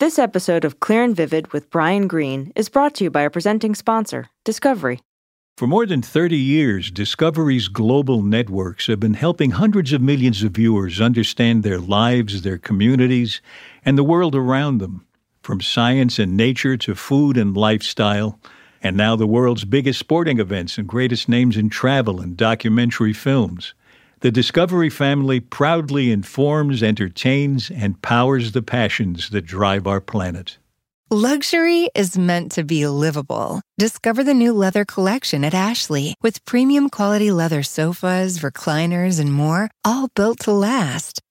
This episode of Clear and Vivid with Brian Greene is brought to you by our presenting sponsor, Discovery. For more than 30 years, Discovery's global networks have been helping hundreds of millions of viewers understand their lives, their communities, and the world around them. From science and nature to food and lifestyle, and now the world's biggest sporting events and greatest names in travel and documentary films. The Discovery family proudly informs, entertains, and powers the passions that drive our planet. Luxury is meant to be livable. Discover the new leather collection at Ashley with premium quality leather sofas, recliners, and more, all built to last.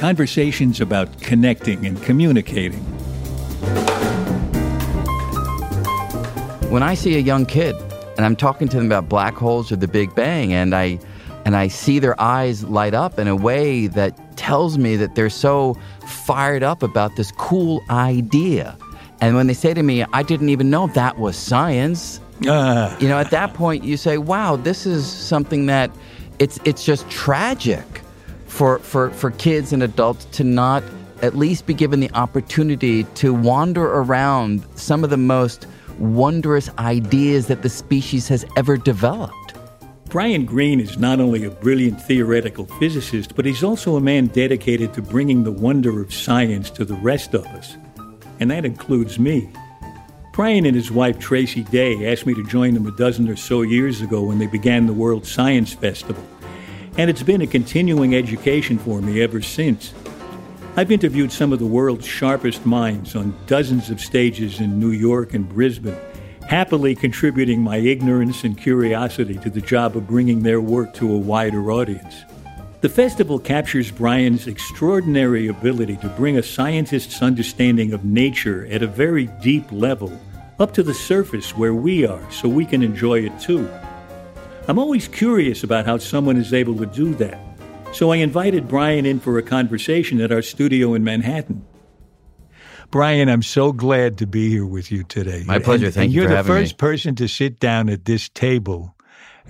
conversations about connecting and communicating. When I see a young kid and I'm talking to them about black holes or the Big Bang, and I and I see their eyes light up in a way that tells me that they're so fired up about this cool idea. And when they say to me, I didn't even know that was science, Ah, you know, at that point you say, wow, this is something that it's it's just tragic for for for kids and adults to not at least be given the opportunity to wander around some of the most wondrous ideas that the species has ever developed. Brian Greene is not only a brilliant theoretical physicist, but he's also a man dedicated to bringing the wonder of science to the rest of us. And that includes me. Brian and his wife Tracy Day asked me to join them a dozen or so years ago when they began the World Science Festival. And it's been a continuing education for me ever since. I've interviewed some of the world's sharpest minds on dozens of stages in New York and Brisbane, happily contributing my ignorance and curiosity to the job of bringing their work to a wider audience. The festival captures Brian's extraordinary ability to bring a scientist's understanding of nature at a very deep level up to the surface where we are so we can enjoy it too. I'm always curious about how someone is able to do that. So I invited Brian in for a conversation at our studio in Manhattan. Brian, I'm so glad to be here with you today. My pleasure. And- Thank and you You're for the having me. first person to sit down at this table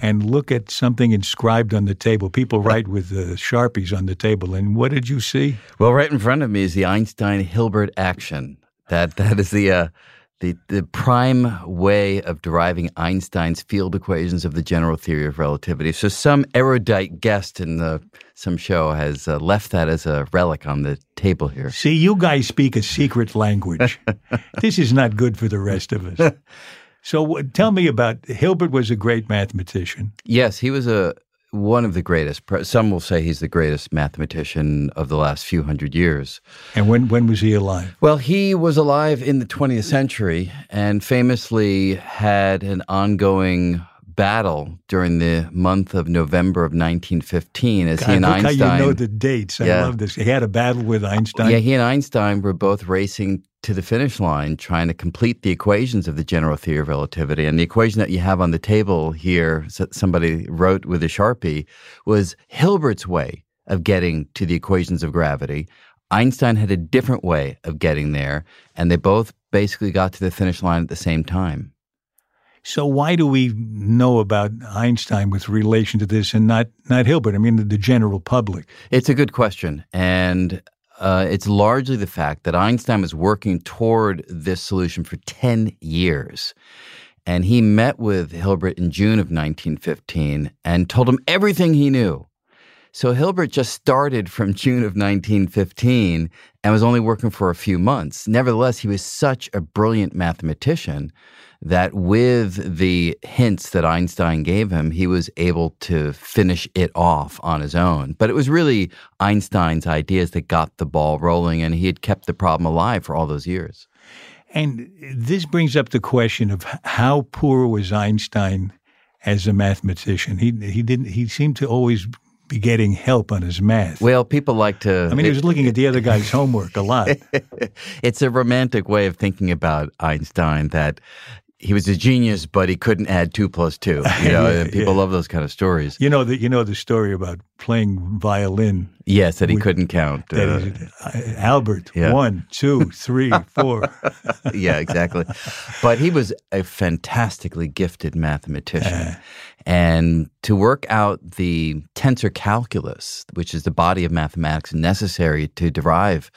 and look at something inscribed on the table. People write with uh, sharpies on the table. And what did you see? Well, right in front of me is the Einstein Hilbert action. That that is the uh, the the prime way of deriving Einstein's field equations of the general theory of relativity. So some erudite guest in the some show has uh, left that as a relic on the table here. See, you guys speak a secret language. this is not good for the rest of us. So, w- tell me about Hilbert was a great mathematician. Yes, he was a one of the greatest. Some will say he's the greatest mathematician of the last few hundred years. And when when was he alive? Well, he was alive in the 20th century and famously had an ongoing battle during the month of November of 1915 as God, he and look Einstein. how you know the dates. I Yeah. love this. He had a battle with Einstein. Yeah, he and Einstein were both racing to the finish line trying to complete the equations of the general theory of relativity. And the equation that you have on the table here, somebody wrote with a Sharpie, was Hilbert's way of getting to the equations of gravity. Einstein had a different way of getting there, and they both basically got to the finish line at the same time. So why do we know about Einstein with relation to this and not not Hilbert? I mean, the, the general public. It's a good question. And uh, it's largely the fact that Einstein was working toward this solution for 10 years. And he met with Hilbert in June of 1915 and told him everything he knew. So Hilbert just started from June of 1915 and was only working for a few months. Nevertheless, he was such a brilliant mathematician that with the hints that Einstein gave him, he was able to finish it off on his own. But it was really Einstein's ideas that got the ball rolling, and he had kept the problem alive for all those years. And this brings up the question of how poor was Einstein as a mathematician? He he didn't. He seemed to always be getting help on his math. Well, people like to. I mean, he was looking at the other guy's homework a lot. it's a romantic way of thinking about Einstein that he was a genius, but he couldn't add two plus two. You know, Yeah, and people yeah. love those kind of stories. You know the you know the story about playing violin. Yes, that he We- couldn't count. Uh, uh, Albert, yeah. one, two, three, four. yeah, exactly. But he was a fantastically gifted mathematician. And to work out the tensor calculus, which is the body of mathematics necessary to derive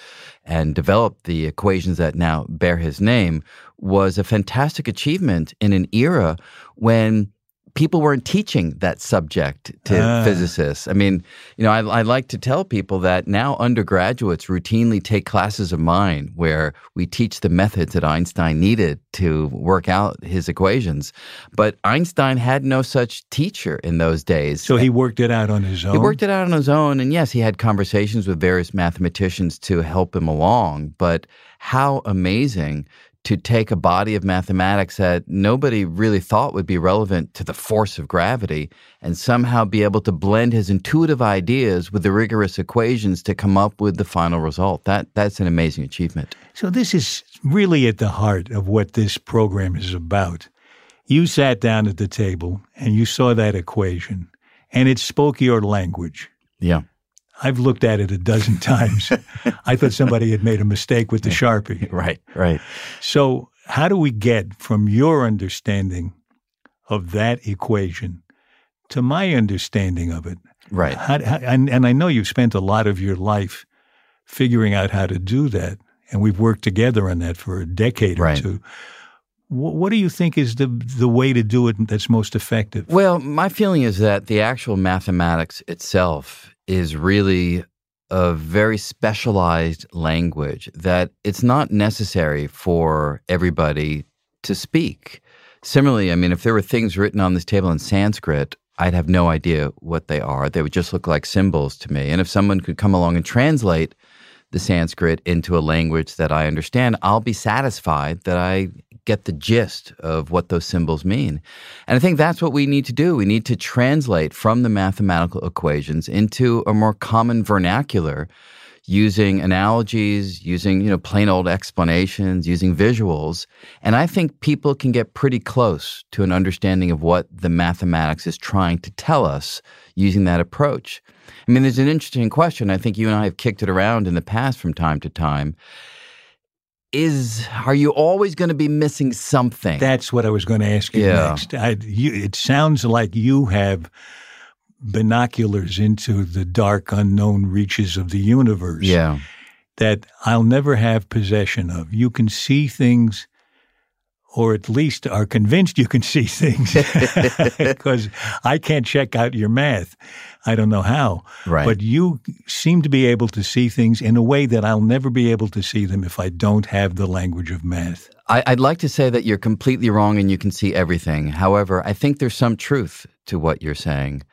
and develop the equations that now bear his name, was a fantastic achievement in an era when people weren't teaching that subject to Ah. physicists. I mean, you know, I, I like to tell people that now undergraduates routinely take classes of mine where we teach the methods that Einstein needed to work out his equations. But Einstein had no such teacher in those days. So he worked it out on his own. He worked it out on his own, and yes, he had conversations with various mathematicians to help him along. But how amazing to take a body of mathematics that nobody really thought would be relevant to the force of gravity and somehow be able to blend his intuitive ideas with the rigorous equations to come up with the final result. That that's an amazing achievement. So this is really at the heart of what this program is about. You sat down at the table and you saw that equation, and it spoke your language. Yeah. I've looked at it a dozen times. I thought somebody had made a mistake with the Sharpie. Right, right. So, how do we get from your understanding of that equation to my understanding of it? Right. How, how, and, and I know you've spent a lot of your life figuring out how to do that, and we've worked together on that for a decade or Right. two. What, what do you think is the the way to do it that's most effective? Well, my feeling is that the actual mathematics itself is really a very specialized language that it's not necessary for everybody to speak. Similarly, I mean, if there were things written on this table in Sanskrit, I'd have no idea what they are. They would just look like symbols to me. And if someone could come along and translate the Sanskrit into a language that I understand, I'll be satisfied that I get the gist of what those symbols mean. And I think that's what we need to do. We need to translate from the mathematical equations into a more common vernacular using analogies, using, you know, plain old explanations, using visuals. And I think people can get pretty close to an understanding of what the mathematics is trying to tell us using that approach. I mean, there's an interesting question. I think you and I have kicked it around in the past from time to time. Is are you always going to be missing something? That's what I was going to ask you Yeah. next. I, you, it sounds like you have binoculars into the dark, unknown reaches of the universe yeah. that I'll never have possession of. You can see things, or at least are convinced you can see things, because I can't check out your math. I don't know how. Right. But you seem to be able to see things in a way that I'll never be able to see them if I don't have the language of math. I, I'd like to say that you're completely wrong and you can see everything. However, I think there's some truth to what you're saying.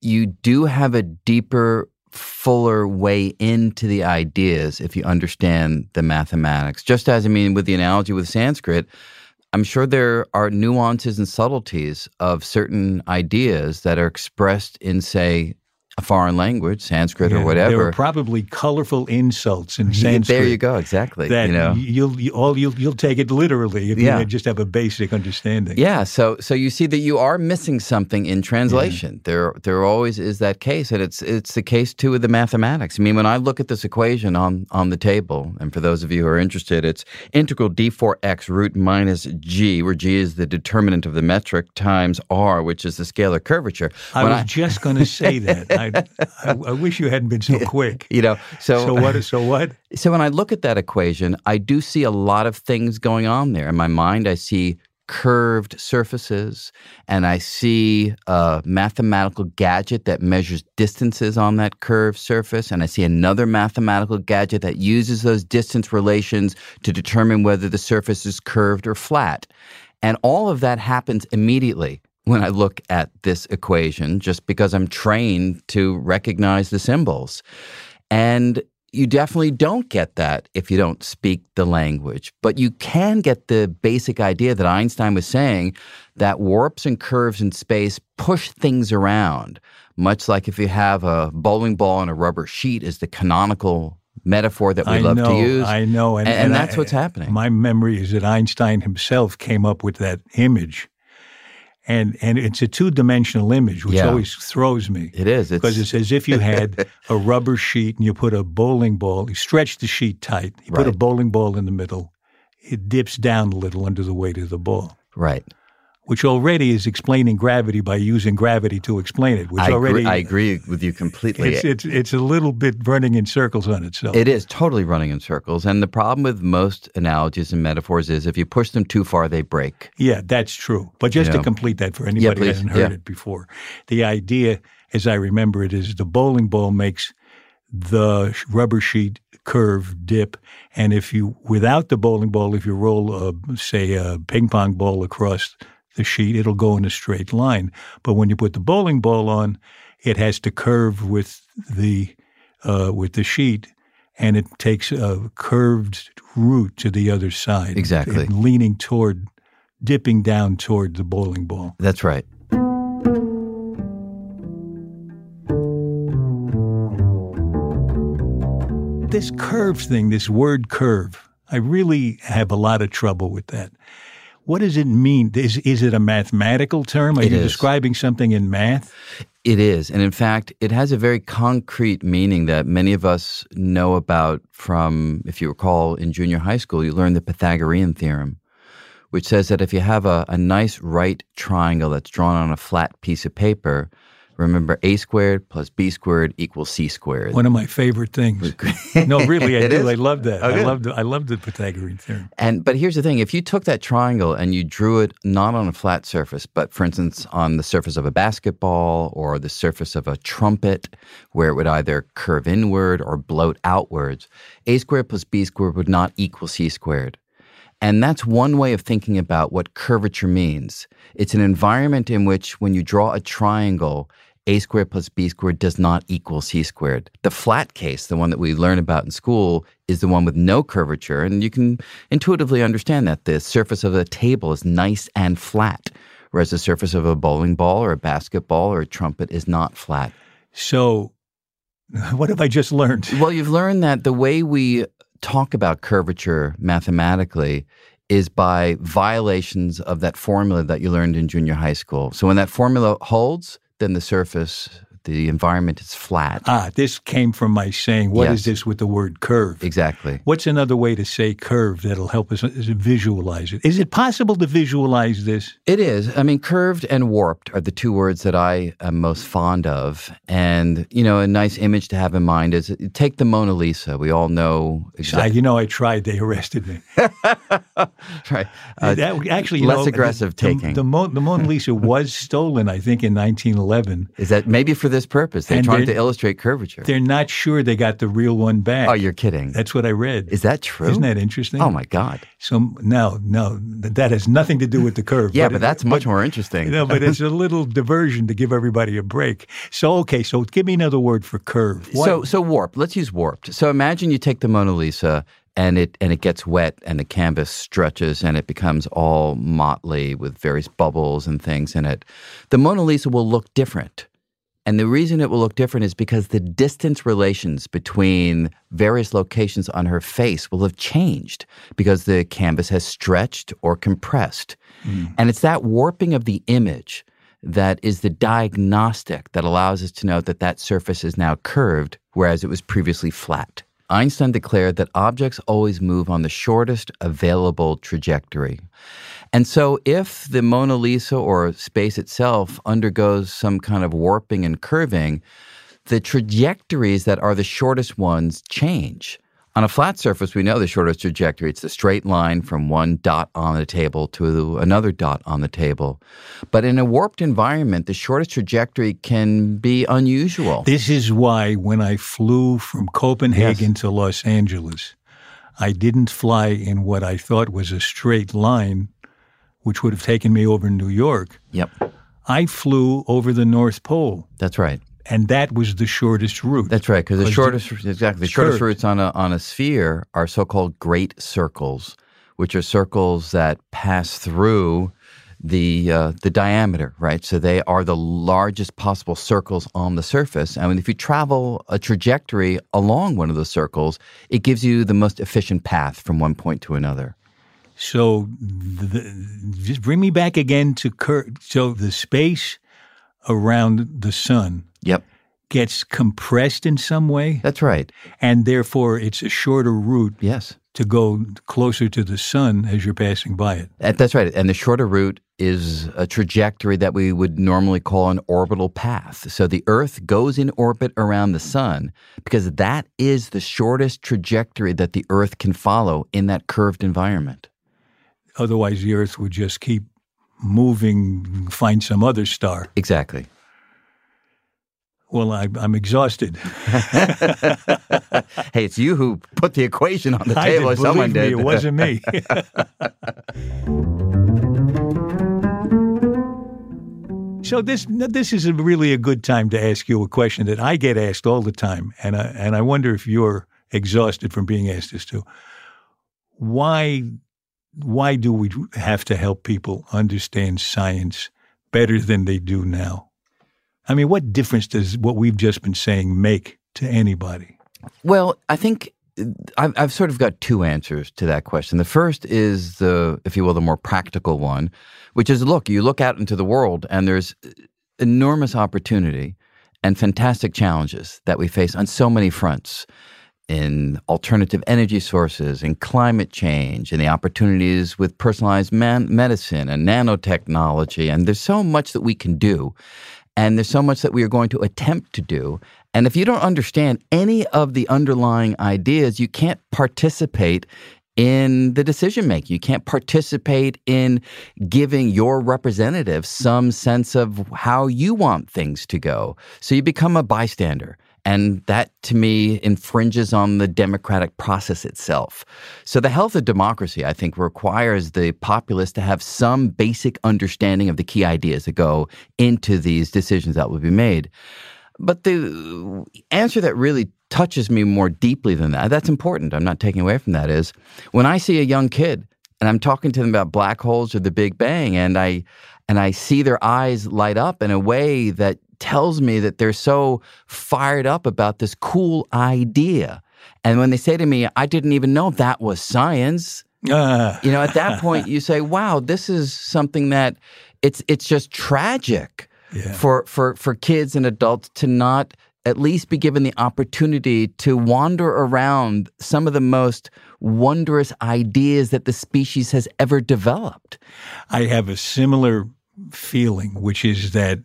you do have a deeper, fuller way into the ideas if you understand the mathematics. Just as I mean, with the analogy with Sanskrit, I'm sure there are nuances and subtleties of certain ideas that are expressed in, say, a foreign language, Sanskrit Yeah, or whatever. There were probably colorful insults in Sanskrit. There you go, exactly. That you know, you'll you, all you'll you'll take it literally if Yeah. you just have a basic understanding. Yeah, so so you see that you are missing something in translation. There there always is that case, and it's it's the case too with the mathematics. I mean, when I look at this equation on on the table, and for those of you who are interested, it's integral d4x root minus g, where g is the determinant of the metric times r, which is the scalar curvature. I When was just going to say that. I, I, I wish you hadn't been so quick. you know, so So what? So what? So when I look at that equation, I do see a lot of things going on there. In my mind, I see curved surfaces and I see a mathematical gadget that measures distances on that curved surface. And I see another mathematical gadget that uses those distance relations to determine whether the surface is curved or flat. And all of that happens immediately when I look at this equation, just because I'm trained to recognize the symbols. And you definitely don't get that if you don't speak the language. But you can get the basic idea that Einstein was saying that warps and curves in space push things around, much like if you have a bowling ball and a rubber sheet is the canonical metaphor that we I love know. to use. I know, And, and that's I- what's happening. My memory is that Einstein himself came up with that image, and and it's a two dimensional image, which Yeah. always throws me. it is. Because it's as if you had a rubber sheet and you put a bowling ball, you stretch the sheet tight, you put a bowling ball in the middle, it dips down a little under the weight of the ball, right. Which already is explaining gravity by using gravity to explain it, which I already agree, I agree with you completely. it's, it's it's a little bit running in circles on itself. It is totally running in circles. And the problem with most analogies and metaphors is if you push them too far, they break. Yeah, that's true. But just You know. to complete that for anybody who hasn't heard Yeah. it before, the idea, as I remember it, is the bowling ball makes the rubber sheet curve dip, and if you without the bowling ball, if you roll, a, say, a ping pong ball across the sheet, it'll go in a straight line. But when you put the bowling ball on, it has to curve with the uh, with the sheet. And it takes a curved route to the other side. Exactly. leaning toward dipping down toward the bowling ball. That's right. This curve thing, this word curve, I really have a lot of trouble with that. What does it mean? Is, is it a mathematical term? Are It you is. describing something in math? It is. And in fact, it has a very concrete meaning that many of us know about from, if you recall, in junior high school, you learned the Pythagorean theorem, which says that if you have a, a nice right triangle that's drawn on a flat piece of paper, remember a squared plus b squared equals c squared. One of my favorite things. no, really, I do. is? I love that. Oh, I love the I love the Pythagorean theorem. And but here's the thing: if you took that triangle and you drew it not on a flat surface, but for instance on the surface of a basketball or the surface of a trumpet, where it would either curve inward or bloat outwards, a squared plus b squared would not equal c squared. And that's one way of thinking about what curvature means. It's an environment in which, when you draw a triangle, a squared plus b squared does not equal c squared. The flat case, the one that we learn about in school, is the one with no curvature. And you can intuitively understand that the surface of a table is nice and flat, whereas the surface of a bowling ball or a basketball or a trumpet is not flat. So, what have I just learned? Well, you've learned that the way we talk about curvature mathematically is by violations of that formula that you learned in junior high school. So when that formula holds, then the surface, the environment is flat. Ah, this came from my saying, What is Yes. this with the word curve? Exactly. What's another way to say curve that'll help us visualize it? Is it possible to visualize this? It is. I mean, curved and warped are the two words that I am most fond of. And, you know, a nice image to have in mind is take the Mona Lisa. We all know I, you know, I tried. They arrested me. right. Uh, That- actually, less know, aggressive the, taking. The, Mo- the Mona Lisa was stolen, I think, in 1911. is that maybe for this purpose. They And trying they're- to illustrate curvature. They're not sure they got the real one back. Oh, you're kidding. That's what I read. Is that true? Isn't that interesting? Oh my God. So no, no, that has nothing to do with the curve. Yeah, it- but that's much more interesting. No, but it's a little diversion to give everybody a break. So okay, so give me another word for curve. What- So so warped. Let's use warped. So imagine you take the Mona Lisa and it and it gets wet and the canvas stretches and it becomes all motley with various bubbles and things in it. The Mona Lisa will look different. And the reason it will look different is because the distance relations between various locations on her face will have changed because the canvas has stretched or compressed. Mm. And it's that warping of the image that is the diagnostic that allows us to know that that surface is now curved, whereas it was previously flat. Einstein declared that objects always move on the shortest available trajectory. And so, if the Mona Lisa or space itself undergoes some kind of warping and curving, the trajectories that are the shortest ones change. On a flat surface, we know the shortest trajectory. It's the straight line from one dot on the table to another dot on the table. But in a warped environment, the shortest trajectory can be unusual. this is why when I flew from Copenhagen to Los Angeles, I didn't fly in what I thought was a straight line, which would have taken me over New York. Yep, I flew over the North Pole, that's right. and that was the shortest route. That's right, because the shortest exactly the shortest routes on a on a sphere are so-called great circles, which are circles that pass through the uh, the diameter, right? So they are the largest possible circles on the surface, and if you travel a trajectory along one of those circles, it gives you the most efficient path from one point to another. So the, just bring me back again to cur- so the space around the sun Yep, gets compressed in some way, that's right. and therefore it's a shorter route Yes. to go closer to the sun as you're passing by it. That's right. And the shorter route is a trajectory that we would normally call an orbital path. So the Earth goes in orbit around the sun because that is the shortest trajectory that the Earth can follow in that curved environment. Otherwise, the Earth would just keep moving, find some other star. Exactly. Well, I, I'm exhausted. Hey, it's you who put the equation on the I table. did, Someone believe me, did. it wasn't me. so this this is a really a good time to ask you a question that I get asked all the time, and I and I wonder if you're exhausted from being asked this too. Why why do we have to help people understand science better than they do now? I mean, what difference does what we've just been saying make to anybody? Well, I think I've, I've sort of got two answers to that question. The first is the, if you will, the more practical one, which is look, you look out into the world and there's enormous opportunity and fantastic challenges that we face on so many fronts in alternative energy sources, in climate change, and the opportunities with personalized man- medicine and nanotechnology. And there's so much that we can do. And there's so much that we are going to attempt to do. And if you don't understand any of the underlying ideas, you can't participate in the decision making. You can't participate in giving your representative some sense of how you want things to go. So you become a bystander. And that to me infringes on the democratic process itself. So the health of democracy, I think, requires the populace to have some basic understanding of the key ideas that go into these decisions that will be made. But the uh, answer that really touches me more deeply than that, that's important, I'm not taking away from that, is when I see a young kid and I'm talking to them about black holes or the Big Bang, and I and I see their eyes light up in a way that tells me that they're so fired up about this cool idea. And when they say to me, I didn't even know that was science, Ah, you know, at that point you say, wow, this is something that it's it's just tragic Yeah. for, for for kids and adults to not at least be given the opportunity to wander around some of the most wondrous ideas that the species has ever developed. I have a similar feeling, which is that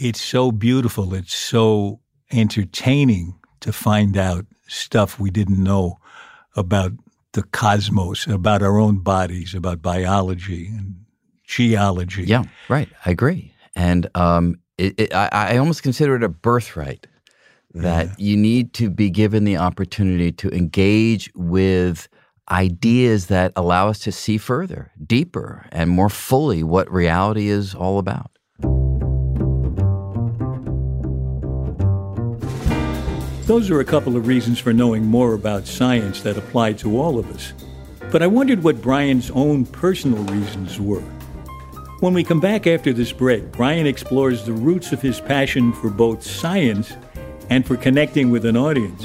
it's so beautiful, it's so entertaining to find out stuff we didn't know about the cosmos, about our own bodies, about biology and geology. Yeah, right. I agree. And um, it, it, I, I almost consider it a birthright that yeah. you need to be given the opportunity to engage with ideas that allow us to see further, deeper, and more fully what reality is all about. Those are a couple of reasons for knowing more about science that apply to all of us. But I wondered what Brian's own personal reasons were. When we come back after this break, Brian explores the roots of his passion for both science and for connecting with an audience.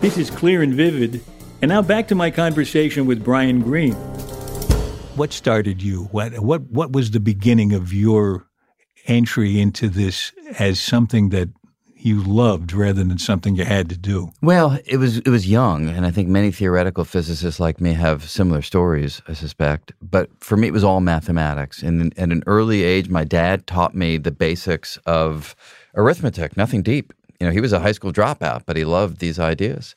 This is clear and vivid. And now back to my conversation with Brian Greene. What started you? What what what was the beginning of your entry into this as something that you loved rather than something you had to do? Well, it was it was young, and I think many theoretical physicists like me have similar stories. I suspect, but for me, it was all mathematics. And at an early age, my dad taught me the basics of arithmetic, nothing deep you know, he was a high school dropout, but he loved these ideas.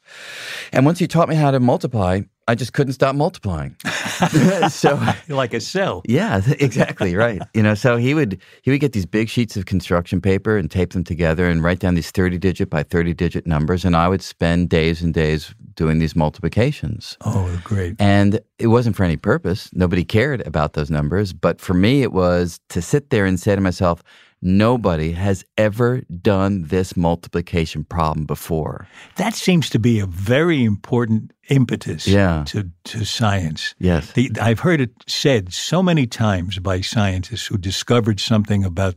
And once he taught me how to multiply, I just couldn't stop multiplying. so like a cell. Yeah, exactly right. You know, so he would he would get these big sheets of construction paper and tape them together and write down these 30 digit by 30 digit numbers and I would spend days and days doing these multiplications. Oh, great. And it wasn't for any purpose. Nobody cared about those numbers, but for me it was to sit there and say to myself, Nobody has ever done this multiplication problem before. That seems to be a very important impetus yeah. to, to science. Yes. The, I've heard it said so many times by scientists who discovered something about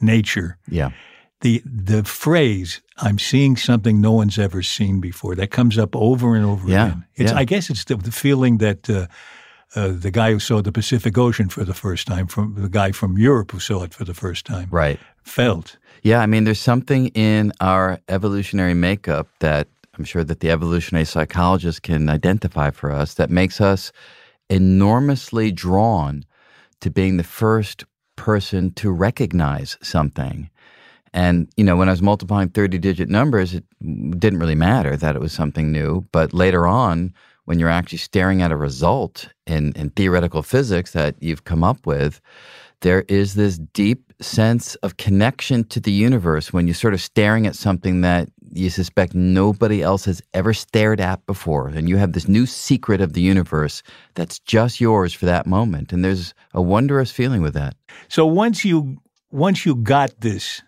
nature. Yeah. The, the phrase, I'm seeing something no one's ever seen before, that comes up over and over yeah. again. It's, yeah. I guess it's the, the feeling that. Uh, uh, the guy who saw the Pacific Ocean for the first time, from the guy from Europe who saw it for the first time, right? Felt. Yeah, I mean, there's something in our evolutionary makeup that I'm sure that the evolutionary psychologists can identify for us that makes us enormously drawn to being the first person to recognize something. And, you know, when I was multiplying 30 digit numbers, it didn't really matter that it was something new. But later on, when you're actually staring at a result in, in theoretical physics that you've come up with, there is this deep sense of connection to the universe when you're sort of staring at something that you suspect nobody else has ever stared at before. And you have this new secret of the universe that's just yours for that moment. And there's a wondrous feeling with that. So once you once you got this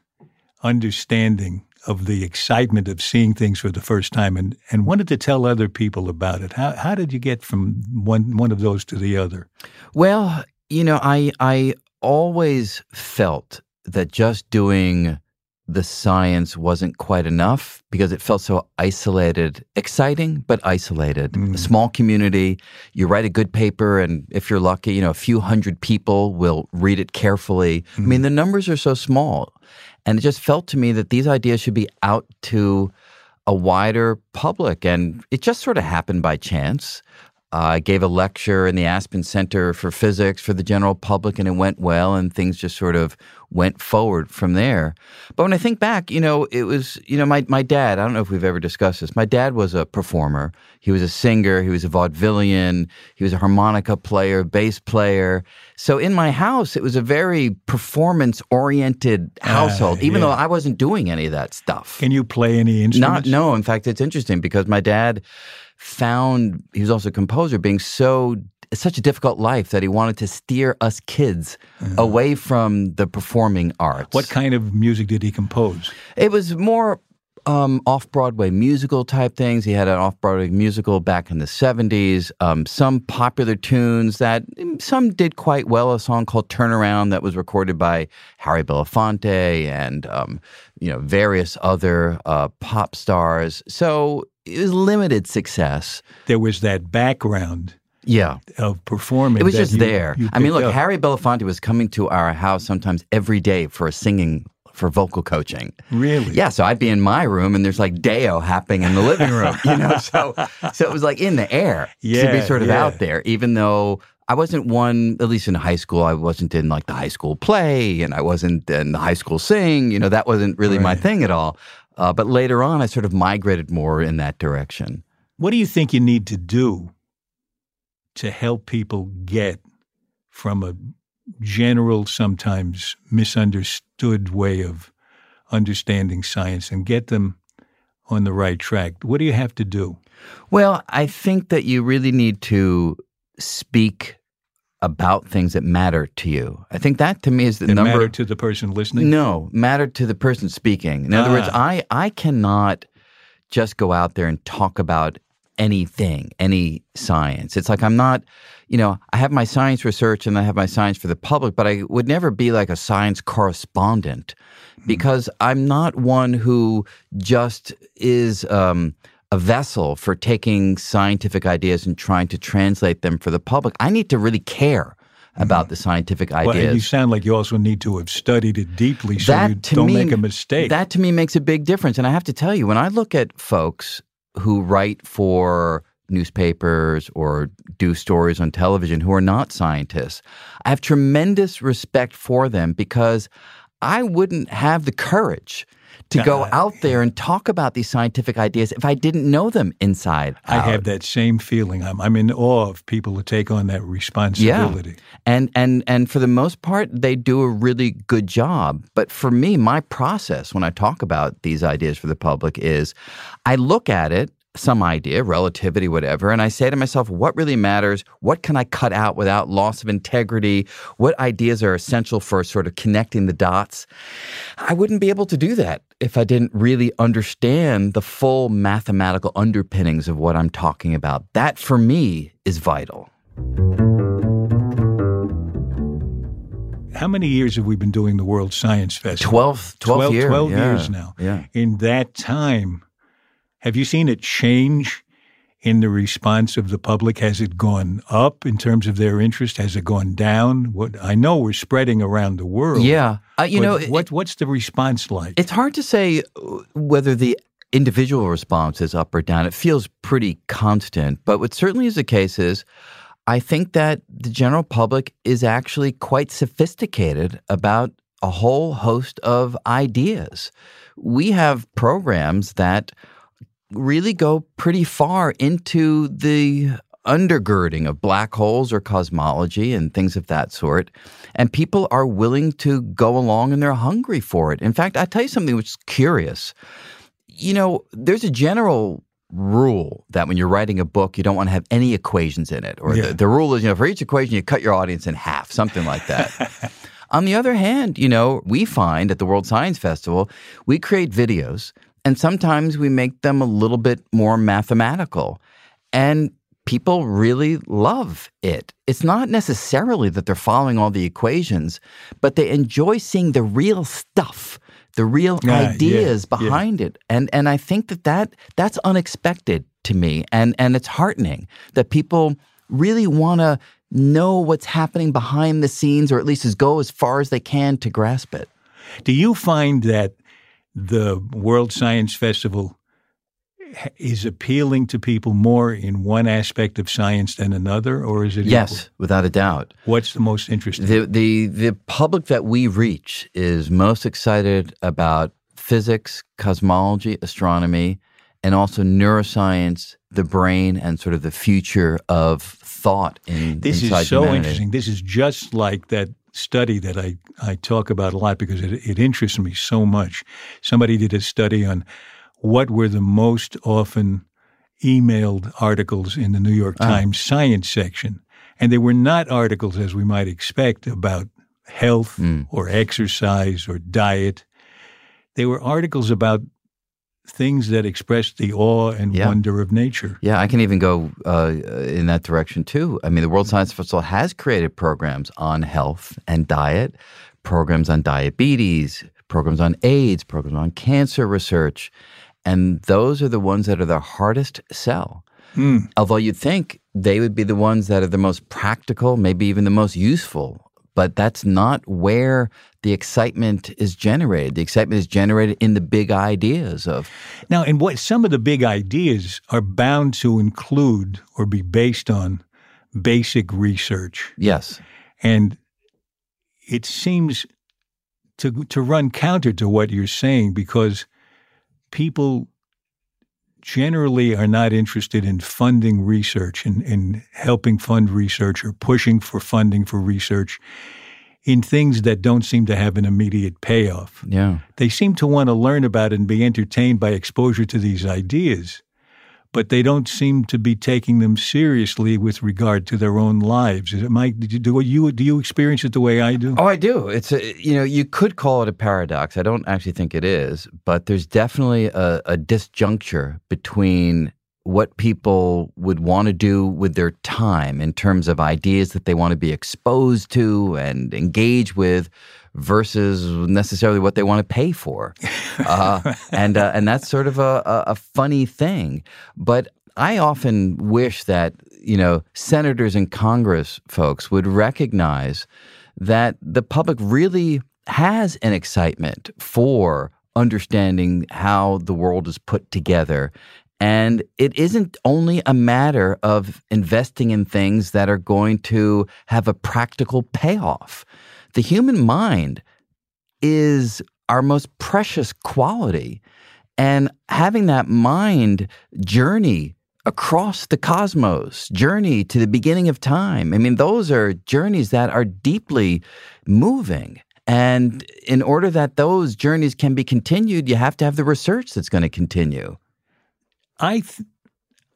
understanding of the excitement of seeing things for the first time and, and wanted to tell other people about it. How, how did you get from one, one of those to the other? Well, you know, I, I always felt that just doing the science wasn't quite enough because it felt so isolated, exciting, but isolated. Mm. A small community, you write a good paper, and if you're lucky, you know, a few hundred people will read it carefully. Mm. I mean, mm. the numbers are so small. And it just felt to me that these ideas should be out to a wider public. And it just sort of happened by chance. I gave a lecture in the Aspen Center for Physics for the general public, and it went well, and things just sort of went forward from there. But when I think back, you know, it was, you know, my, my dad, I don't know if we've ever discussed this. My dad was a performer. He was a singer. He was a vaudevillian. He was a harmonica player, bass player. So in my house, it was a very performance oriented ah, household, even yeah. though I wasn't doing any of that stuff. Can you play any Not, no, in fact, it's interesting because my dad found, he was also a composer, being so such a difficult life that he wanted to steer us kids away from the performing arts. What kind of music did he compose? It was more um, off Broadway musical type things. He had an off Broadway musical back in the 70s, um, some popular tunes that mm, some did quite well. A song called Turnaround that was recorded by Harry Belafonte and, um, you know, various other uh, pop stars. So it was limited success. There was that background Yeah. of performing. It was just you- there. you I mean, look, up. Harry Belafonte was coming to our house sometimes every day for a singing, for vocal coaching. Really? Yeah, so I'd be in my room and there's like Day-O happening in the living room, you know. So, so it was like in the air Yeah. to be sort of yeah. out there, even though I wasn't one. At least in high school, I wasn't in like the high school play, and I wasn't in the high school sing. You know, that wasn't really my thing at all. Uh, but later on, I sort of migrated more in that direction. What do you think you need to do to help people get from a general, sometimes misunderstood way of understanding science and get them on the right track? What do you have to do? Well, I think that you really need to speak about things that matter to you. I think that to me is the That number. matter to the person listening? No, matter to the person speaking. In other words, Ah. I I cannot just go out there and talk about anything, any science. It's like I'm not, you know, I have my science research and I have my science for the public, but I would never be like a science correspondent because I'm not one who just is um, a vessel for taking scientific ideas and trying to translate them for the public. I need to really care about mm-hmm. the scientific ideas and you sound like you also need to have studied it deeply so that you don't me, make a mistake. That to me makes a big difference. And I have to tell you, when I look at folks who write for newspapers or do stories on television who are not scientists, I have tremendous respect for them because I wouldn't have the courage to go out there and talk about these scientific ideas if I didn't know them inside I out. have that same feeling. I'm, I'm in awe of people who take on that responsibility. Yeah. And and and for the most part, they do a really good job. But for me, my process when I talk about these ideas for the public is I look at it, some idea, relativity, whatever, and I say to myself, what really matters? What can I cut out without loss of integrity? What ideas are essential for sort of connecting the dots? I wouldn't be able to do that if I didn't really understand the full mathematical underpinnings of what I'm talking about. That for me is vital. How many years have we been doing the World Science Festival? 12, 12, years. 12 yeah. years now. Yeah. In that time, have you seen it change in the response of the public? Has it gone up in terms of their interest? Has it gone down? What I know we're spreading around the world. Yeah. Uh, you know, it- what what's the response like? it's hard to say uh, whether the individual response is up or down. It feels pretty constant. But what certainly is the case is I think that the general public is actually quite sophisticated about a whole host of ideas. We have programs that really go pretty far into the undergirding of black holes or cosmology and things of that sort. And people are willing to go along and they're hungry for it. In fact, I tell you something which is curious. You know, there's a general rule that when you're writing a book, you don't want to have any equations in it. Or Yeah. the, the rule is, you know, for each equation, you cut your audience in half, something like that. On the other hand, you know, we find at the World Science Festival, we create videos and sometimes we make them a little bit more mathematical. And people really love it. It's not necessarily that they're following all the equations, but they enjoy seeing the real stuff, the real Ah, yeah, ideas yeah. behind it. And and I think that, that that's unexpected to me and and it's heartening that people really want to know what's happening behind the scenes or at least as go as far as they can to grasp it. Do you find that the World Science Festival is appealing to people more in one aspect of science than another, or is it? Yes, equal? without a doubt. What's the most interesting? The, the, the public that we reach is most excited about physics, cosmology, astronomy, and also neuroscience, the brain, and sort of the future of thought in this is so humanity. interesting. This is just like that study that I, I talk about a lot because it, it interests me so much. Somebody did a study on what were the most often emailed articles in the New York ah. Times science section. And they were not articles, as we might expect, about health hmm. or exercise or diet. They were articles about things that express the awe and Yeah. wonder of nature. Yeah, I can even go uh, in that direction too. I mean, the World Science Festival has created programs on health and diet, programs on diabetes, programs on AIDS, programs on cancer research. And those are the ones that are the hardest sell. Although you'd think they would be the ones that are the most practical, maybe even the most useful. But that's not where the excitement is generated. The excitement is generated in the big ideas of Now, and what some of the big ideas are bound to include or be based on basic research. yes, And it seems to to run counter to what you're saying because people generally are not interested in funding research and, and helping fund research or pushing for funding for research in things that don't seem to have an immediate payoff yeah. they seem to want to learn about it and be entertained by exposure to these ideas, but they don't seem to be taking them seriously with regard to their own lives. Is it, Mike? Do you do you experience it the way I do? Oh, I do. It's a, you know, you could call it a paradox. I don't actually think it is, but there's definitely a, a disjuncture between what people would want to do with their time in terms of ideas that they want to be exposed to and engage with versus necessarily what they want to pay for. Uh, and, uh, and that's sort of a, a, a funny thing. But I often wish that, you know, senators and Congress folks would recognize that the public really has an excitement for understanding how the world is put together. And it isn't only a matter of investing in things that are going to have a practical payoff. The human mind is our most precious quality. And having that mind journey across the cosmos, journey to the beginning of time, I mean, those are journeys that are deeply moving. And in order that those journeys can be continued, you have to have the research that's going to continue. I th-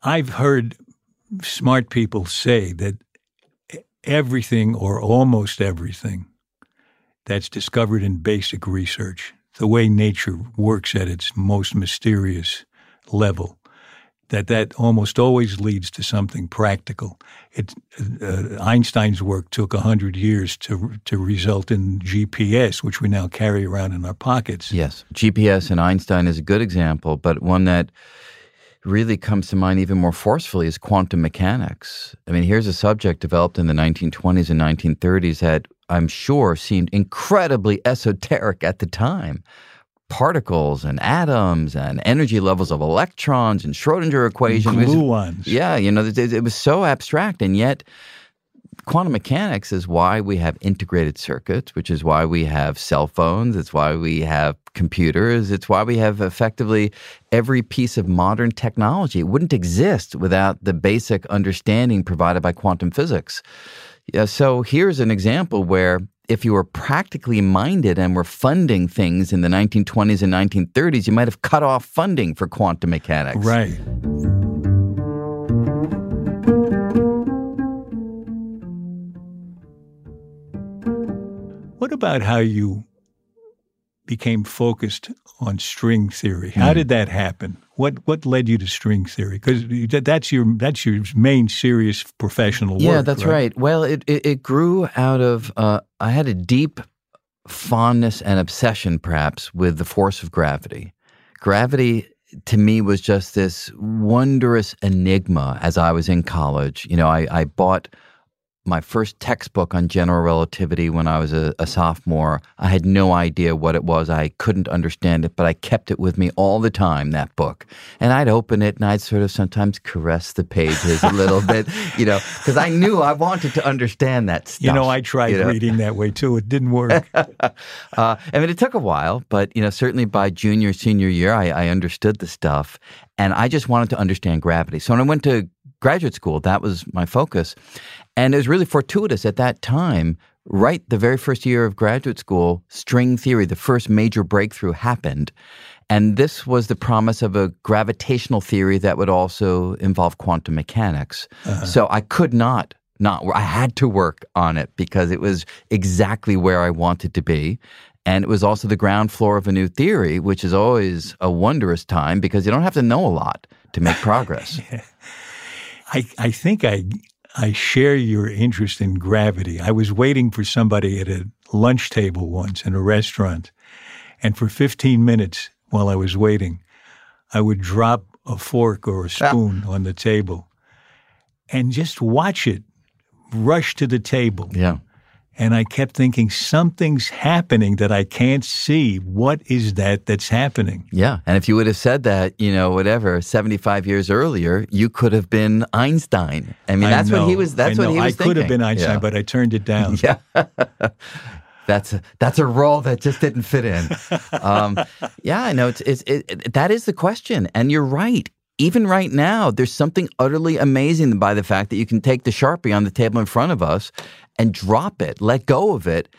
I've heard smart people say that everything or almost everything that's discovered in basic research, the way nature works at its most mysterious level, that that almost always leads to something practical. It, uh, Einstein's work took a hundred years to to result in GPS, which we now carry around in our pockets. Yes, GPS and Einstein is a good example, but one that really comes to mind even more forcefully is quantum mechanics. I mean, here's a subject developed in the 1920s and 1930s that I'm sure seemed incredibly esoteric at the time. Particles and atoms and energy levels of electrons and Schrodinger equation. It was- Gluons. Yeah, you know, it, it was so abstract, and yet quantum mechanics is why we have integrated circuits, which is why we have cell phones, it's why we have computers, it's why we have effectively every piece of modern technology. It wouldn't exist without the basic understanding provided by quantum physics. Yeah, so here's an example where if you were practically minded and were funding things in the 1920s and 1930s, you might have cut off funding for quantum mechanics. Right. What about how you became focused on string theory? Hmm. How did that happen? What what led you to string theory? Because that's your that's your main serious professional work. Yeah, that's right. Well, it, it, it grew out of, uh, I had a deep fondness and obsession, perhaps, with the force of gravity. Gravity to me was just this wondrous enigma as I was in college. You know, I, I bought my first textbook on general relativity when I was a, a, sophomore. I had no idea what it was. I couldn't understand it, but I kept it with me all the time, that book. And I'd open it and I'd sort of sometimes caress the pages a little bit, you know, because I knew I wanted to understand that stuff. You know, I tried you know? reading that way too. It didn't work. uh, I mean, it took a while, but, you know, certainly by junior, senior year, I, I understood the stuff. And I just wanted to understand gravity. So when I went to graduate school, that was my focus. And it was really fortuitous at that time, right the very first year of graduate school, string theory, the first major breakthrough happened. And this was the promise of a gravitational theory that would also involve quantum mechanics. Uh-huh. So I could not not I had to work on it because it was exactly where I wanted to be. And it was also the ground floor of a new theory, which is always a wondrous time because you don't have to know a lot to make progress. I, I think I I share your interest in gravity. I was waiting for somebody at a lunch table once in a restaurant, and for 15 minutes while I was waiting, I would drop a fork or a ah. spoon on the table and just watch it rush to the table. Yeah. And I kept thinking, something's happening that I can't see. What is that that's happening? Yeah. And if you would have said that, you know, whatever, 75 years earlier, you could have been Einstein. I mean, that's I what he was, that's what he was I thinking. could have been Einstein, yeah. but I turned it down. Yeah. that's a, that's a role that just didn't fit in. Um, yeah, I know. It's, it's it, that is the question, and you're right even right now, there's something utterly amazing by the fact that you can take the Sharpie on the table in front of us and drop it, let go of it,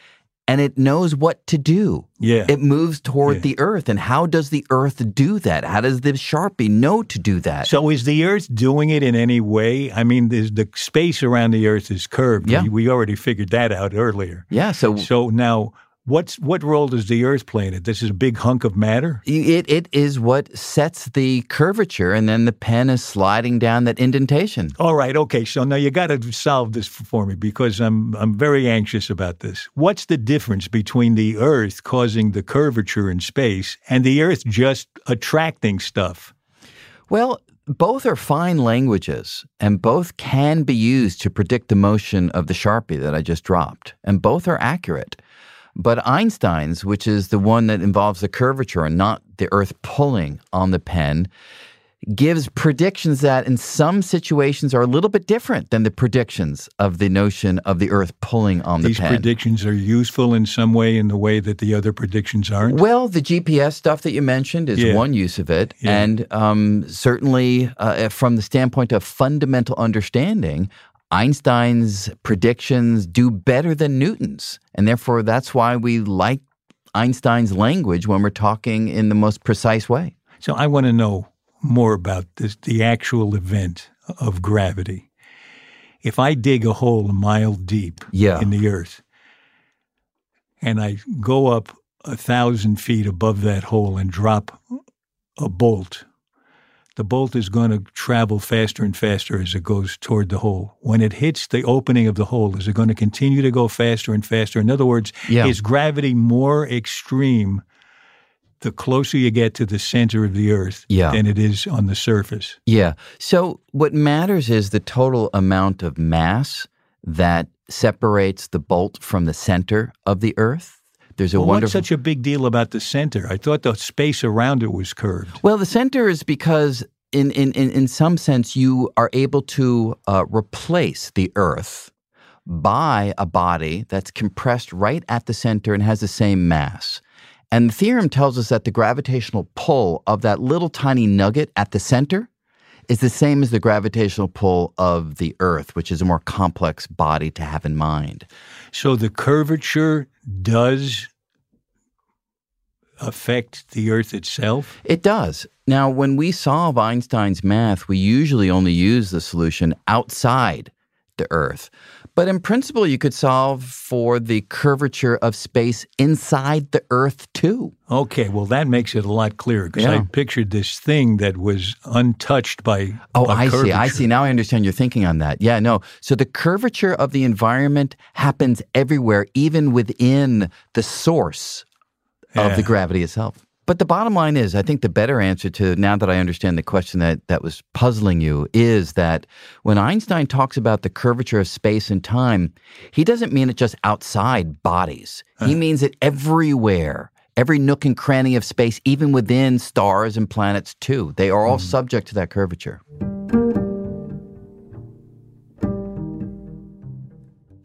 and it knows what to do. Yeah. It moves toward yeah. the earth. And how does the earth do that? How does the Sharpie know to do that? So is the earth doing it in any way? I mean, the space around the earth is curved. Yeah. We, we already figured that out earlier. Yeah. So, so now What's what role does the Earth play in it? This is a big hunk of matter. It it is what sets the curvature, and then the pen is sliding down that indentation. All right, okay. So now you got to solve this for me because I'm I'm very anxious about this. What's the difference between the Earth causing the curvature in space and the Earth just attracting stuff? Well, both are fine languages, and both can be used to predict the motion of the Sharpie that I just dropped, and both are accurate. But Einstein's, which is the one that involves the curvature and not the Earth pulling on the pen, gives predictions that in some situations are a little bit different than the predictions of the notion of the Earth pulling on These the pen. These predictions are useful in some way in the way that the other predictions aren't? Well, the GPS stuff that you mentioned is yeah. one use of it. Yeah. And um, certainly, uh, from the standpoint of fundamental understanding, Einstein's predictions do better than Newton's. And therefore, that's why we like Einstein's language when we're talking in the most precise way. So I want to know more about this, the actual event of gravity. If I dig a hole a mile deep yeah. in the earth and I go up a thousand feet above that hole and drop a bolt the bolt is going to travel faster and faster as it goes toward the hole. When it hits the opening of the hole, is it going to continue to go faster and faster? In other words, yeah. is gravity more extreme the closer you get to the center of the earth yeah. than it is on the surface? Yeah. So what matters is the total amount of mass that separates the bolt from the center of the earth. There's a well, wonderful. What's such a big deal about the center? I thought the space around it was curved. Well, the center is because, in in in, in some sense, you are able to uh, replace the Earth by a body that's compressed right at the center and has the same mass. And the theorem tells us that the gravitational pull of that little tiny nugget at the center is the same as the gravitational pull of the Earth, which is a more complex body to have in mind. So the curvature does affect the Earth itself? It does. Now, when we solve Einstein's math, we usually only use the solution outside the Earth. But in principle, you could solve for the curvature of space inside the Earth too. Okay, well, that makes it a lot clearer because yeah. I pictured this thing that was untouched by. Oh, I curvature. see. I see. Now I understand your thinking on that. Yeah, no. So the curvature of the environment happens everywhere, even within the source yeah. of the gravity itself. But the bottom line is, I think the better answer to now that I understand the question that, that was puzzling you is that when Einstein talks about the curvature of space and time, he doesn't mean it just outside bodies. He uh-huh. means it everywhere, every nook and cranny of space, even within stars and planets too. They are all mm-hmm. subject to that curvature.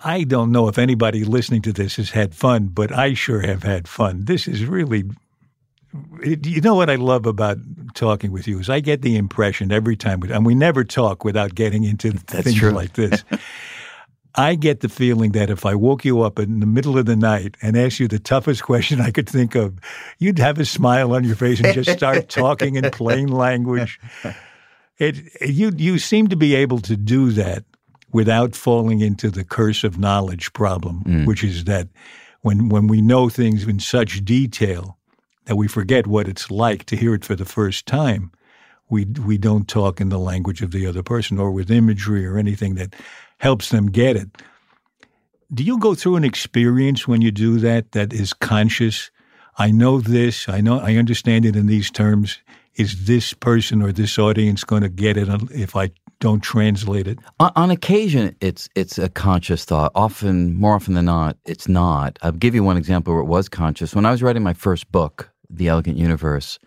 I don't know if anybody listening to this has had fun, but I sure have had fun. This is really. You know what I love about talking with you is I get the impression every time, we, and we never talk without getting into things true. like this. I get the feeling that if I woke you up in the middle of the night and asked you the toughest question I could think of, you'd have a smile on your face and just start talking in plain language. It you you seem to be able to do that without falling into the curse of knowledge problem, mm. which is that when when we know things in such detail that we forget what it's like to hear it for the first time, we we don't talk in the language of the other person or with imagery or anything that helps them get it. Do you go through an experience when you do that that is conscious? I know this, I know I understand it in these terms. Is this person or this audience going to get it if I don't translate it? On, on occasion, it's it's a conscious thought. Often, more often than not, it's not. I'll give you one example where it was conscious. When I was writing my first book, The Elegant Universe,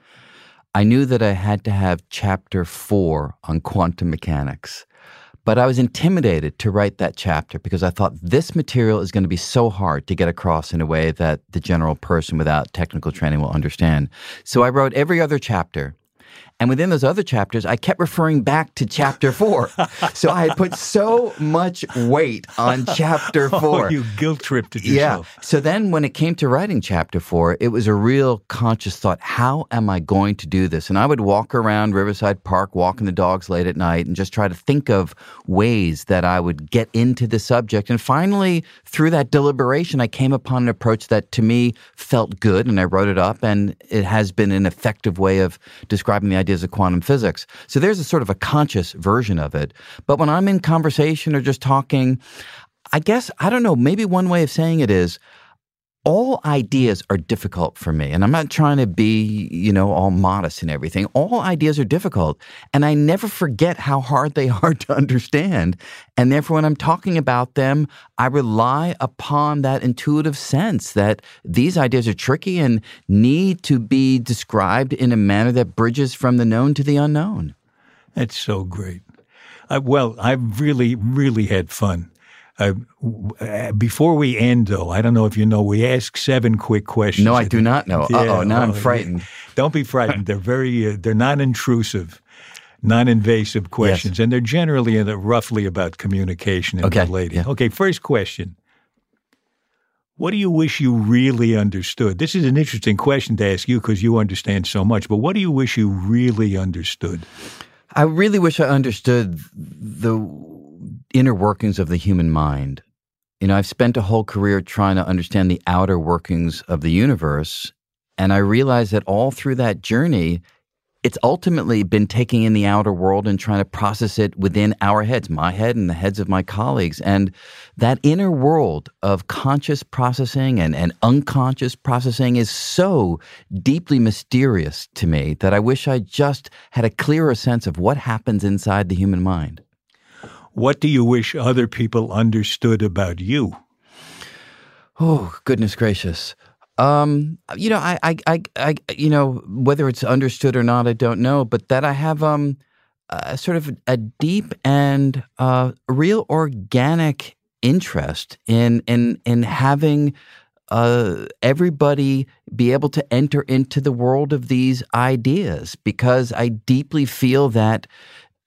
I knew that I had to have chapter four on quantum mechanics. But I was intimidated to write that chapter because I thought this material is going to be so hard to get across in a way that the general person without technical training will understand. So I wrote every other chapter. And within those other chapters, I kept referring back to chapter four. so I had put so much weight on chapter oh, four. Oh, you guilt tripped it Yeah. So then when it came to writing chapter four, it was a real conscious thought how am I going to do this? And I would walk around Riverside Park, walking the dogs late at night, and just try to think of ways that I would get into the subject. And finally, through that deliberation, I came upon an approach that to me felt good, and I wrote it up, and it has been an effective way of describing the ideas of quantum physics. So there's a sort of a conscious version of it. But when I'm in conversation or just talking, I guess, I don't know, maybe one way of saying it is all ideas are difficult for me. And I'm not trying to be, you know, all modest and everything. All ideas are difficult. And I never forget how hard they are to understand. And therefore, when I'm talking about them, I rely upon that intuitive sense that these ideas are tricky and need to be described in a manner that bridges from the known to the unknown. That's so great. I, well, I've really, really had fun. Uh, uh, before we end, though, I don't know if you know, we ask seven quick questions. No, I do not know. Uh-oh, now I'm oh, frightened. Don't be frightened. They're very, uh, they're non-intrusive, non-invasive questions, and they're generally the, roughly about communication and Okay, relating. yeah. Okay, first question. What do you wish you really understood? This is an interesting question to ask you because you understand so much, but what do you wish you really understood? I really wish I understood the inner workings of the human mind. You know, I've spent a whole career trying to understand the outer workings of the universe. And I realized that all through that journey, it's ultimately been taking in the outer world and trying to process it within our heads, my head and the heads of my colleagues. And that inner world of conscious processing and, and unconscious processing is so deeply mysterious to me that I wish I just had a clearer sense of what happens inside the human mind. What do you wish other people understood about you? Oh, goodness gracious. Um, you know, I, I, I, I, you know, whether it's understood or not, I don't know, but that I have, um, a sort of a deep and, uh, real organic interest in, in, in having, uh, everybody be able to enter into the world of these ideas because I deeply feel that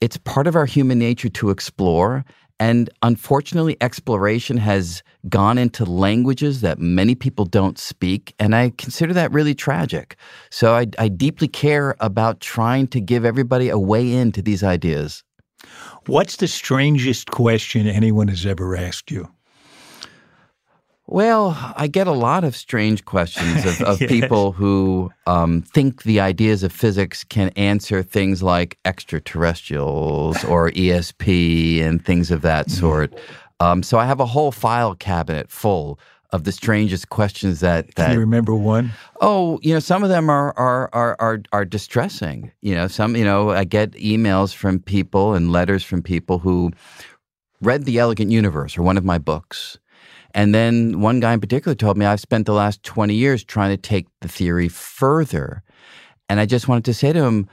it's part of our human nature to explore. And unfortunately, exploration has gone into languages that many people don't speak. And I consider that really tragic. So I, I deeply care about trying to give everybody a way into these ideas. What's the strangest question anyone has ever asked you? Well, I get a lot of strange questions of, of Yes. people who um, think the ideas of physics can answer things like extraterrestrials or ESP and things of that sort. Um, so I have a whole file cabinet full of the strangest questions that that Can you remember one? Oh, you know, some of them are are are are are distressing. You know, some you know, I get emails from people and letters from people who read The Elegant Universe or one of my books. And then one guy in particular told me I've spent the last 20 years trying to take the theory further. And I just wanted to say to him,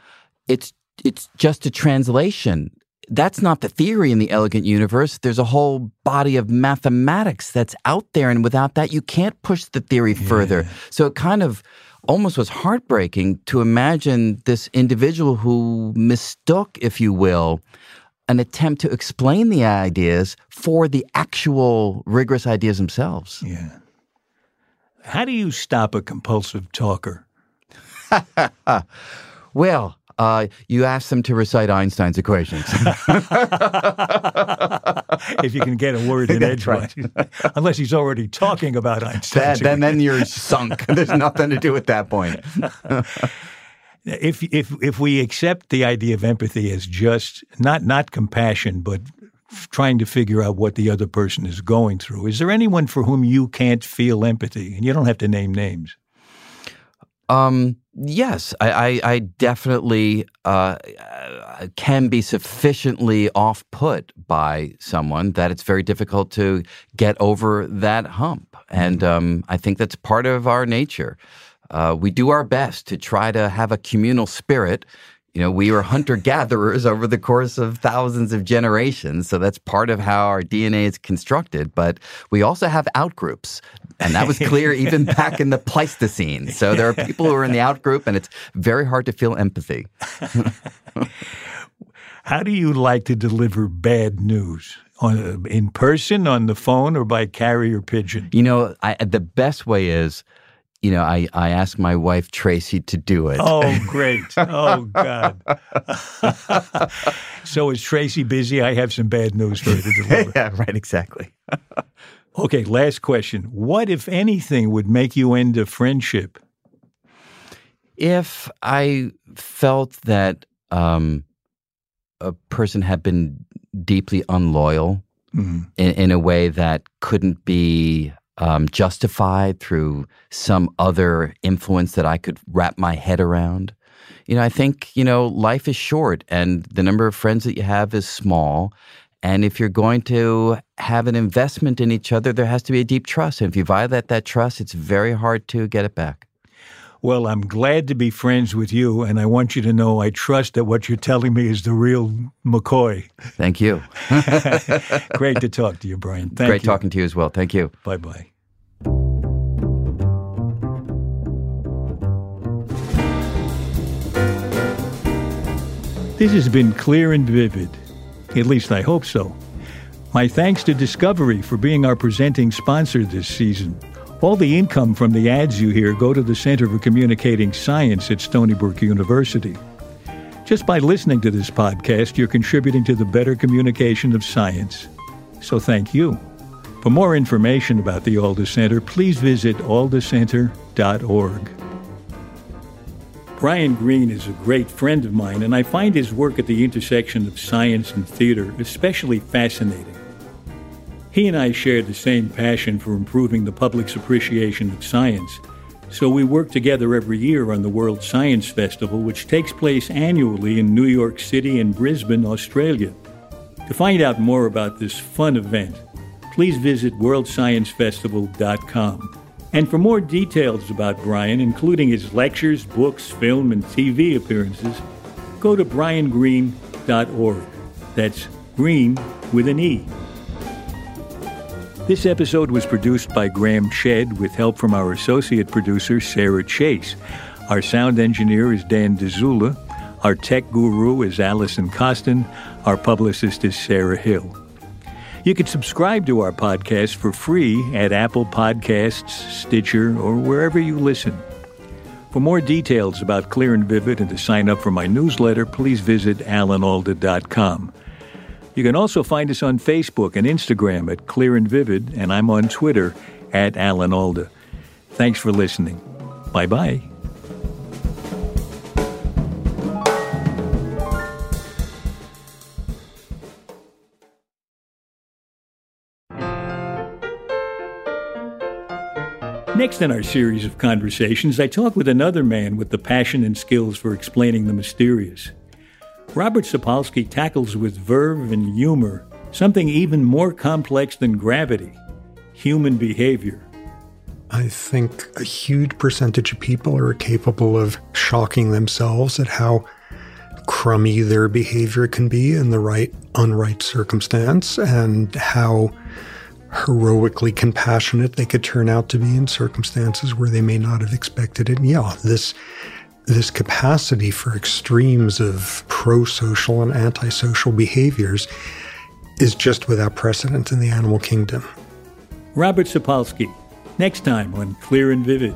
it's it's just a translation. That's not the theory in the elegant universe. There's a whole body of mathematics that's out there. And without that, you can't push the theory further. So it kind of almost was heartbreaking to imagine this individual who mistook, if you will, an attempt to explain the ideas for the actual rigorous ideas themselves. Yeah. How do you stop a compulsive talker? Well, uh, you ask them to recite Einstein's equations. if you can get a word in edgewise, unless he's already talking about Einstein. Then, then you're sunk. There's nothing to do at that point. If if if we accept the idea of empathy as just not not compassion, but f- trying to figure out what the other person is going through, is there anyone for whom you can't feel empathy? And you don't have to name names. Um, yes, I, I, I definitely uh, uh, can be sufficiently off put by someone that it's very difficult to get over that hump. And um, I think that's part of our nature. Uh, we do our best to try to have a communal spirit. You know, we were hunter gatherers over the course of thousands of generations. So that's part of how our DNA is constructed. But we also have outgroups. And that was clear even back in the Pleistocene. So there are people who are in the outgroup, and it's very hard to feel empathy. How do you like to deliver bad news? On, in person, on the phone, or by carrier pigeon? You know, I, the best way is, you know, I, I ask my wife Tracy to do it. Oh, great. Oh, God. so is Tracy busy? I have some bad news for her to deliver. yeah, right, exactly. Okay, last question. What, if anything, would make you end a friendship? If I felt that um, a person had been deeply unloyal in, in a way that couldn't be um, justified through some other influence that I could wrap my head around. You know, I think, you know, life is short and the number of friends that you have is small. And if you're going to have an investment in each other, there has to be a deep trust. And if you violate that trust, it's very hard to get it back. Well, I'm glad to be friends with you, and I want you to know I trust that what you're telling me is the real McCoy. Thank you. Great to talk to you, Brian. Thank Great you. talking to you as well. Thank you. Bye bye. This has been clear and vivid. At least I hope so. My thanks to Discovery for being our presenting sponsor this season. All the income from the ads you hear go to the Center for Communicating Science at Stony Brook University. Just by listening to this podcast, you're contributing to the better communication of science. So thank you. For more information about the Alda Center, please visit aldacenter.org. Brian Greene is a great friend of mine, and I find his work at the intersection of science and theater especially fascinating. He and I share the same passion for improving the public's appreciation of science, so we work together every year on the World Science Festival, which takes place annually in New York City and Brisbane, Australia. To find out more about this fun event, please visit worldsciencefestival.com. And for more details about Brian, including his lectures, books, film, and TV appearances, go to briangreene.org. That's green with an E. This episode was produced by Graham Chedd with help from our associate producer, Sarah Chase. Our sound engineer is Dan Dzula. Our tech guru is Allison Costin. Our publicist is Sarah Hill. You can subscribe to our podcast for free at Apple Podcasts, Stitcher, or wherever you listen. For more details about Clear and Vivid and to sign up for my newsletter, please visit alanalda.com. You can also find us on Facebook and Instagram at Clear and Vivid, and I'm on Twitter at Alan Alda. Thanks for listening. Bye bye. Next in our series of conversations, I talk with another man with the passion and skills for explaining the mysterious. Robert Sapolsky tackles with verve and humor something even more complex than gravity human behavior. I think a huge percentage of people are capable of shocking themselves at how crummy their behavior can be in the right, unright circumstance and how heroically compassionate they could turn out to be in circumstances where they may not have expected it. And yeah, this this capacity for extremes of pro-social and antisocial behaviors is just without precedent in the animal kingdom. Robert Sapolsky, next time on Clear and Vivid.